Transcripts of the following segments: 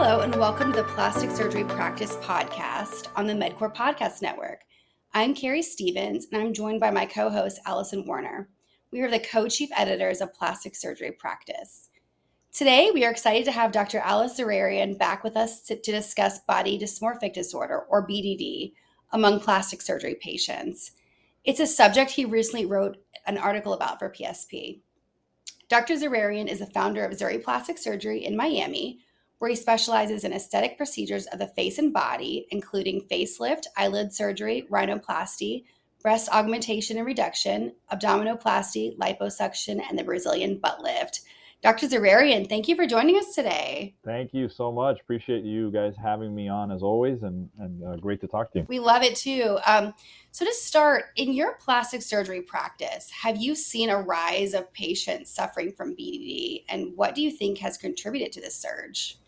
Hello, and welcome to the Plastic Surgery Practice Podcast on the MedQor Podcast Network. I'm Keri Stephens, and I'm joined by my co host, Alison Werner. We are the co chief editors of Plastic Surgery Practice. Today, we are excited to have Dr. Alice Zuriarrain back with us to, to discuss body dysmorphic disorder, or BDD, among plastic surgery patients. It's a subject he recently wrote an article about for PSP. Dr. Zuriarrain is the founder of Zuri Plastic Surgery in Miami, where he specializes in aesthetic procedures of the face and body, including facelift, eyelid surgery, rhinoplasty, breast augmentation and reduction, abdominoplasty, liposuction, and the Brazilian butt lift. Dr. Zuriarrain, thank you for joining us today. Thank you so much. Appreciate you guys having me on as always, and, and uh, great to talk to you. We love it too. Um, so, to start, in your plastic surgery practice, have you seen a rise of patients suffering from BDD, and what do you think has contributed to this surge?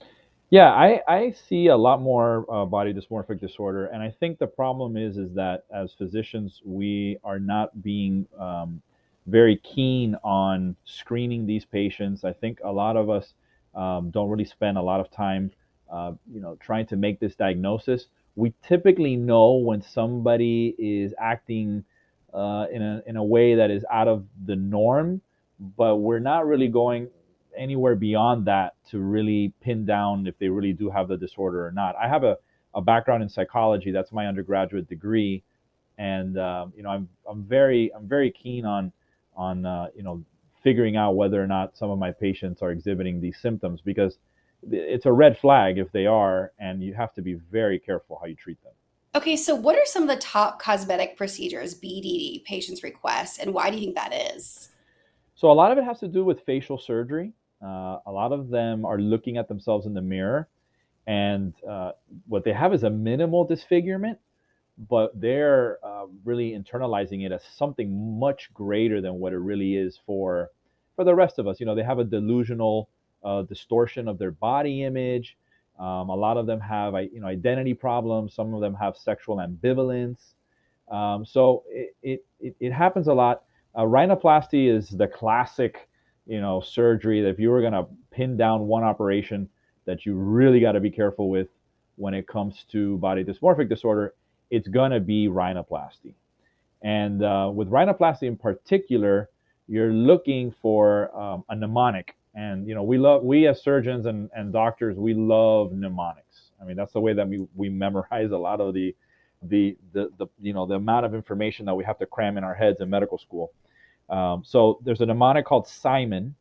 Yeah, I, I see a lot more uh, body dysmorphic disorder, and I think the problem is is that as physicians, we are not being um, very keen on screening these patients. I think a lot of us um, don't really spend a lot of time, uh, you know, trying to make this diagnosis. We typically know when somebody is acting uh, in a in a way that is out of the norm, but we're not really going anywhere beyond that to really pin down if they really do have the disorder or not. I have a, a background in psychology. That's my undergraduate degree, and um, you know, I'm I'm very I'm very keen on on uh, you know figuring out whether or not some of my patients are exhibiting these symptoms because it's a red flag if they are, and you have to be very careful how you treat them. Okay, so what are some of the top cosmetic procedures BDD patients request, and why do you think that is? So a lot of it has to do with facial surgery. Uh, a lot of them are looking at themselves in the mirror, and uh, what they have is a minimal disfigurement, but they're uh, really internalizing it as something much greater than what it really is for for the rest of us. You know, they have a delusional uh, distortion of their body image. Um, a lot of them have, you know, identity problems. Some of them have sexual ambivalence. Um, so it, it, it happens a lot. Uh, rhinoplasty is the classic, you know, surgery that if you were going to pin down one operation that you really got to be careful with when it comes to body dysmorphic disorder, it's going to be rhinoplasty. And uh, with rhinoplasty in particular, you're looking for um, a mnemonic. And you know, we love we as surgeons and, and doctors, we love mnemonics. I mean, that's the way that we, we memorize a lot of the, the the the you know the amount of information that we have to cram in our heads in medical school. Um, so there's a mnemonic called Simon,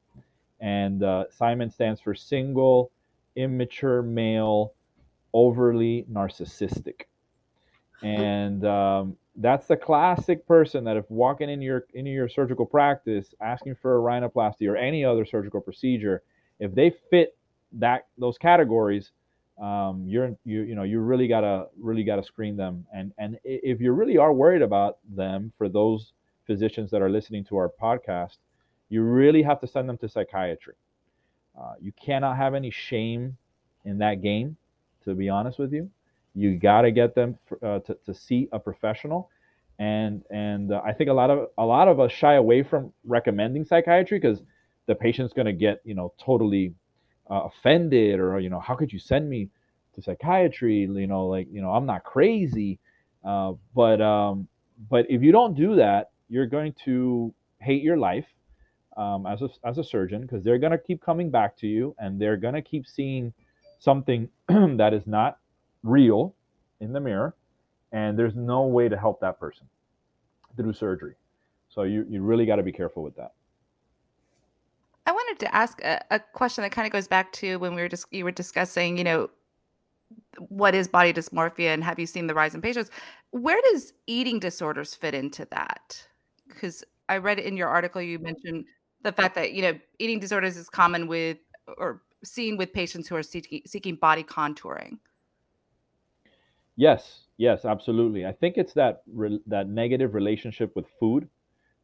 and uh, Simon stands for single, immature male, overly narcissistic. And um, that's the classic person that if walking in your into your surgical practice asking for a rhinoplasty or any other surgical procedure if they fit that those categories um, you're you you know you really gotta really gotta screen them. And and if you really are worried about them for those physicians that are listening to our podcast you really have to send them to psychiatry. Uh, you cannot have any shame in that game to be honest with you. You got to get them uh, to, to see a professional. And and uh, i think a lot of a lot of us shy away from recommending psychiatry because the patient's going to get you know totally uh, offended or you know how could you send me to psychiatry? You know like you know i'm not crazy. Uh, but um, but if you don't do that you're going to hate your life um, as a as a surgeon because they're going to keep coming back to you and they're going to keep seeing something that is not real in the mirror, and there's no way to help that person through surgery. So you, you really got to be careful with that. I wanted to ask a, a question that kind of goes back to when we were just you were discussing, you know, what is body dysmorphia and have you seen the rise in patients? Where does eating disorders fit into that? Because I read in your article you mentioned the fact that you know eating disorders is common with or seen with patients who are seeking, seeking body contouring. Yes, yes, absolutely. I think it's that re- that negative relationship with food,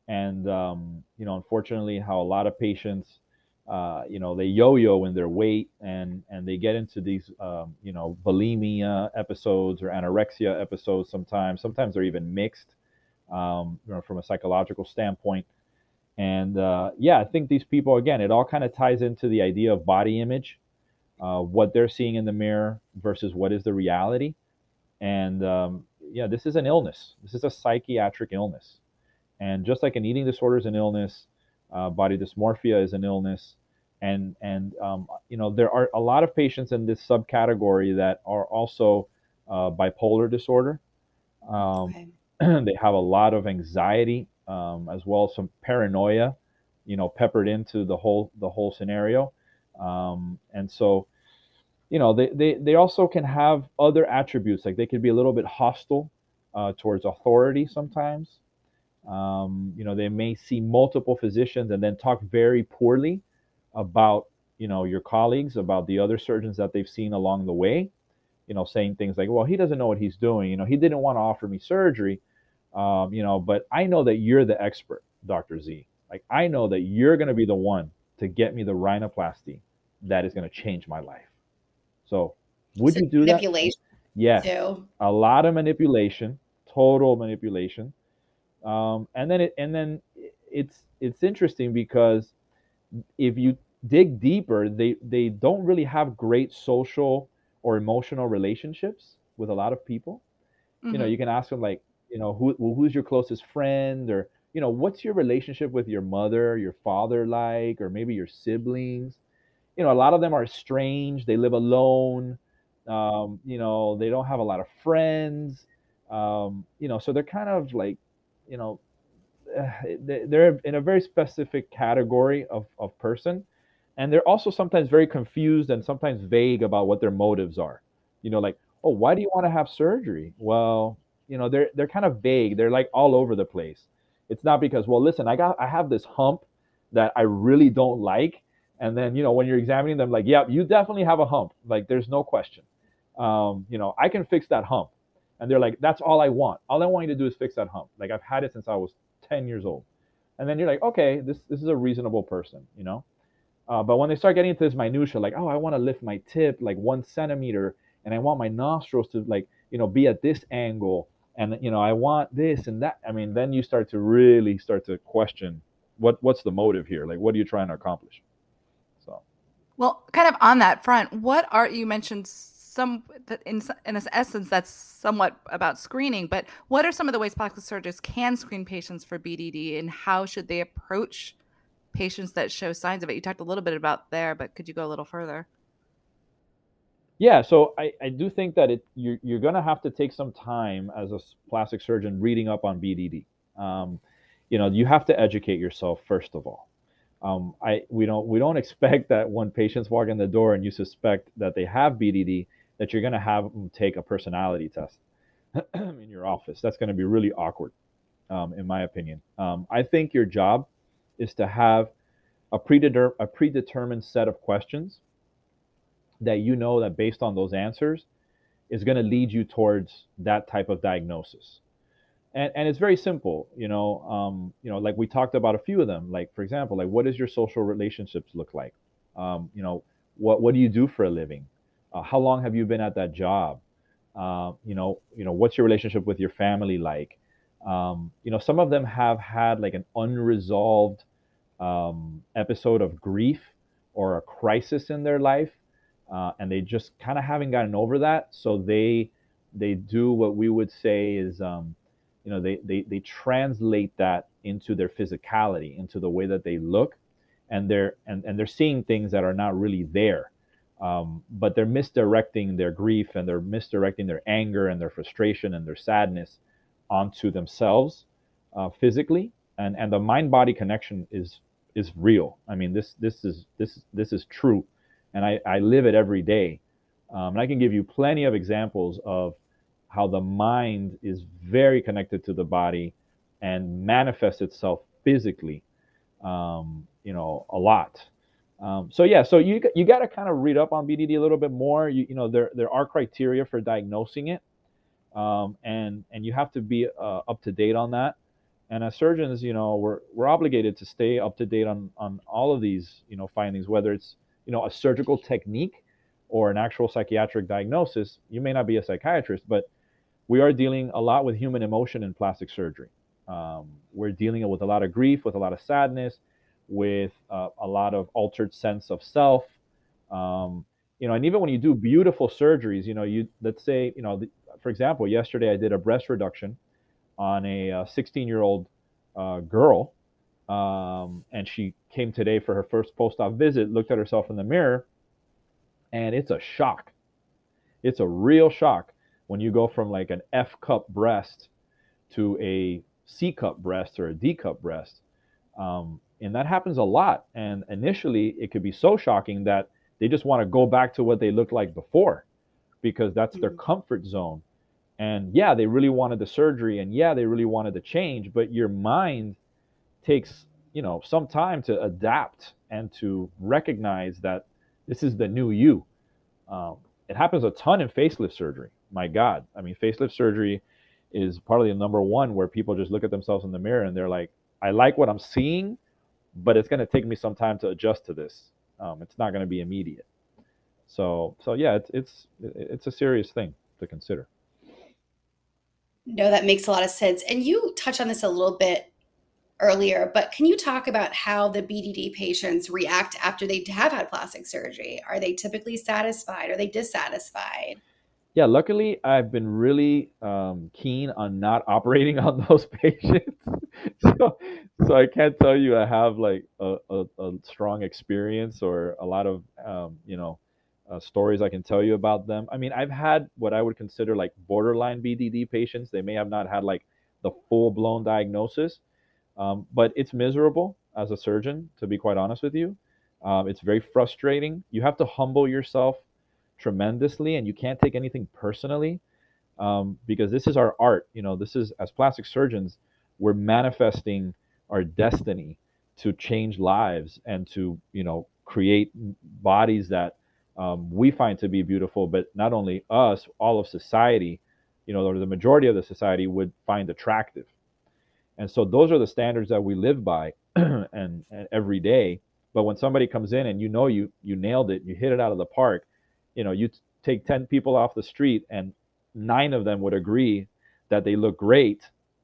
and um, you know, unfortunately, how a lot of patients, uh, you know, they yo-yo in their weight, and and they get into these, um, you know, bulimia episodes or anorexia episodes. Sometimes, sometimes they're even mixed, um, you know, from a psychological standpoint. And uh, yeah, I think these people again, it all kind of ties into the idea of body image. uh, what they're seeing in the mirror versus what is the reality. And um, yeah, this is an illness. This is a psychiatric illness. And just like an eating disorder is an illness, uh, body dysmorphia is an illness. And, and um, you know, there are a lot of patients in this subcategory that are also uh, bipolar disorder. Um, okay. they have a lot of anxiety um, as well as some paranoia, you know, peppered into the whole the whole scenario. Um, and so, you know, they, they, they also can have other attributes, like they could be a little bit hostile uh, towards authority sometimes. Um, you know, they may see multiple physicians and then talk very poorly about, you know, your colleagues, about the other surgeons that they've seen along the way. You know, saying things like, "Well, he doesn't know what he's doing. You know, he didn't want to offer me surgery. Um, you know, but I know that you're the expert, Doctor Z. Like, I know that you're going to be the one to get me the rhinoplasty that is going to change my life. So, would so you do manipulation that? Yes. Too. A lot of manipulation, total manipulation. Um, and then it, and then it's it's interesting because if you dig deeper, they they don't really have great social or emotional relationships with a lot of people. Mm-hmm. You know, mm-hmm. you can ask them like, you know, who who's your closest friend or you know, what's your relationship with your mother, your father like, or maybe your siblings? You know, a lot of them are strange. They live alone. Um, you know, they don't have a lot of friends. Um, you know, so they're kind of like, you know, they're in a very specific category of, of person. And they're also sometimes very confused and sometimes vague about what their motives are. You know, like, oh, why do you want to have surgery? Well, you know, they're they're kind of vague. They're like all over the place. It's not because, well, listen, I got I have this hump that I really don't like. And then, you know, when you're examining them, like, yeah, you definitely have a hump. Like, there's no question. Um, you know, I can fix that hump. And they're like, that's all I want. All I want you to do is fix that hump. Like I've had it since I was 10 years old. And then you're like, okay, this this is a reasonable person, you know. Uh, but when they start getting into this minutia, like, oh, I want to lift my tip like one centimeter, and I want my nostrils to like, you know, be at this angle, and you know i want this and that i mean then you start to really start to question what what's the motive here? Like what are you trying to accomplish? So. Well kind of on that front what are you mentioned some in in essence that's somewhat about screening but what are some of the ways plastic surgeons can screen patients for bdd and how should they approach patients that show signs of it you talked a little bit about there but could you go a little further yeah, so I, I do think that it you're, you're going to have to take some time as a plastic surgeon reading up on BDD. Um, you know, you have to educate yourself first of all. Um, I we don't we don't expect that when patients walk in the door and you suspect that they have BDD that you're going to have them take a personality test in your office. That's going to be really awkward, um, in my opinion. Um, I think your job is to have a, predeter- a predetermined set of questions that you know that based on those answers is going to lead you towards that type of diagnosis. And, and it's very simple you know um, you know like we talked about a few of them like for example like what does your social relationships look like? Um, you know what what do you do for a living? Uh, how long have you been at that job? Uh, you know you know what's your relationship with your family like? Um, you know some of them have had like an unresolved um, episode of grief or a crisis in their life uh, and they just kind of haven't gotten over that. So they they do what we would say is, um, you know, they, they they translate that into their physicality, into the way that they look, and they're and, and they're seeing things that are not really there. Um, but they're misdirecting their grief and they're misdirecting their anger and their frustration and their sadness onto themselves uh, physically and and the mind body connection is is real i mean this this is this this is true and I, I live it every day. Um, and I can give you plenty of examples of how the mind is very connected to the body and manifests itself physically, um, you know, a lot. Um, so yeah, so you you got to kind of read up on BDD a little bit more. You, you know, there there are criteria for diagnosing it, um, and and you have to be uh, up to date on that. And as surgeons, you know, we're we're obligated to stay up to date on on all of these, you know, findings, whether it's you know a surgical technique or an actual psychiatric diagnosis. You may not be a psychiatrist but we are dealing a lot with human emotion in plastic surgery. Um, we're dealing with a lot of grief with a lot of sadness with uh, a lot of altered sense of self. Um, you know, and even when you do beautiful surgeries, you know, you let's say, you know, the, for example, yesterday I did a breast reduction on a 16 uh, year old uh, girl, um, and she came today for her first post op visit, looked at herself in the mirror, and it's a shock. It's a real shock when you go from like an F cup breast to a C cup breast or a D cup breast. Um, and that happens a lot. And initially, it could be so shocking that they just want to go back to what they looked like before because that's their mm-hmm. comfort zone. And yeah, they really wanted the surgery and yeah, they really wanted the change, but your mind takes, you know, some time to adapt and to recognize that this is the new you. Um, it happens a ton in facelift surgery. My God. I mean, facelift surgery is probably the number one where people just look at themselves in the mirror and they're like, I like what I'm seeing, but it's going to take me some time to adjust to this. Um, it's not going to be immediate. So, so yeah, it's it's it's a serious thing to consider. No, that makes a lot of sense. And you touched on this a little bit earlier, but can you talk about how the BDD patients react after they have had plastic surgery? Are they typically satisfied? Are they dissatisfied? Yeah, luckily I've been really um, keen on not operating on those patients, so so I can't tell you I have like a, a, a strong experience or a lot of um, you know uh, stories I can tell you about them. I mean, I've had what I would consider like borderline BDD patients. They may have not had like the full blown diagnosis, um, but it's miserable as a surgeon, to be quite honest with you. Um, it's very frustrating. You have to humble yourself tremendously, and you can't take anything personally um, because this is our art. You know, this is as plastic surgeons, we're manifesting our destiny to change lives and to you know create bodies that um, we find to be beautiful, but not only us, all of society, you know, or the majority of the society would find attractive. And so those are the standards that we live by and, and every day. But when somebody comes in and you know you you nailed it, you hit it out of the park, you know, you t- take 10 people off the street and nine of them would agree that they look great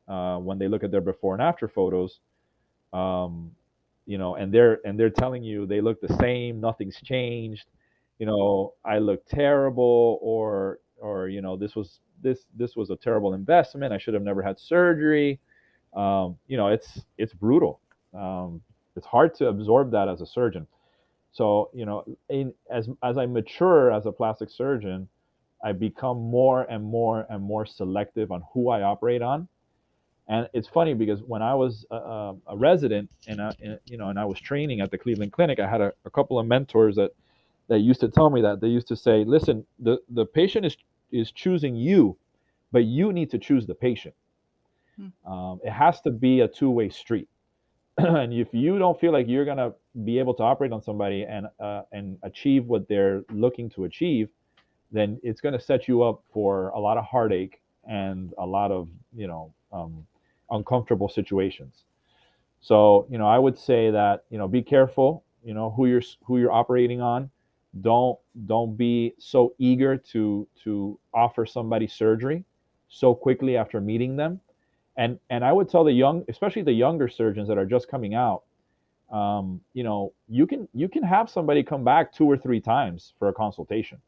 uh, when they look at their before and after photos. Um, you know, and they're and they're telling you they look the same, nothing's changed you know i look terrible or or you know this was this this was a terrible investment. I should have never had surgery. Um, you know it's it's brutal. Um, it's hard to absorb that as a surgeon. So you know in, as as i mature as a plastic surgeon i become more and more and more selective on who i operate on. And it's funny because when i was a, a resident and, I, you know and i was training at the cleveland clinic i had a, a couple of mentors that that used to tell me that they used to say, "Listen, the the patient is is choosing you, but you need to choose the patient. Hmm. Um, it has to be a two way street. and if you don't feel like you're gonna be able to operate on somebody and uh, and achieve what they're looking to achieve, then it's gonna set you up for a lot of heartache and a lot of you know um, uncomfortable situations. So you know, I would say that you know, be careful. You know who you're who you're operating on don't don't be so eager to to offer somebody surgery so quickly after meeting them. And and i would tell the young especially the younger surgeons that are just coming out um, you know you can you can have somebody come back two or three times for a consultation.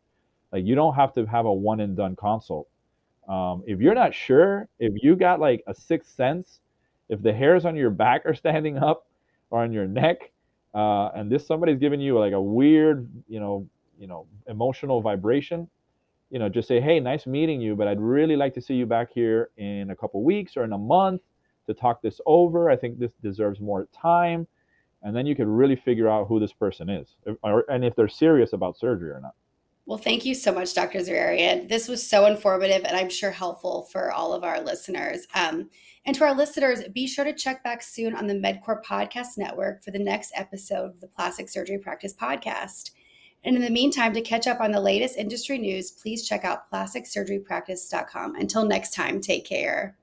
Like you don't have to have a one and done consult. Um, if you're not sure if you got like a sixth sense if the hairs on your back are standing up or on your neck uh, and this somebody's giving you like a weird, you know, you know, emotional vibration, you know, just say, hey, nice meeting you, but I'd really like to see you back here in a couple weeks or in a month to talk this over. I think this deserves more time, and then you can really figure out who this person is, or, and if they're serious about surgery or not. Well, thank you so much, Dr. Zuriarrain. This was so informative and I'm sure helpful for all of our listeners. Um, and to our listeners, be sure to check back soon on the MedQor Podcast Network for the next episode of the Plastic Surgery Practice Podcast. And in the meantime, to catch up on the latest industry news, please check out plasticsurgerypractice.com. Until next time, take care.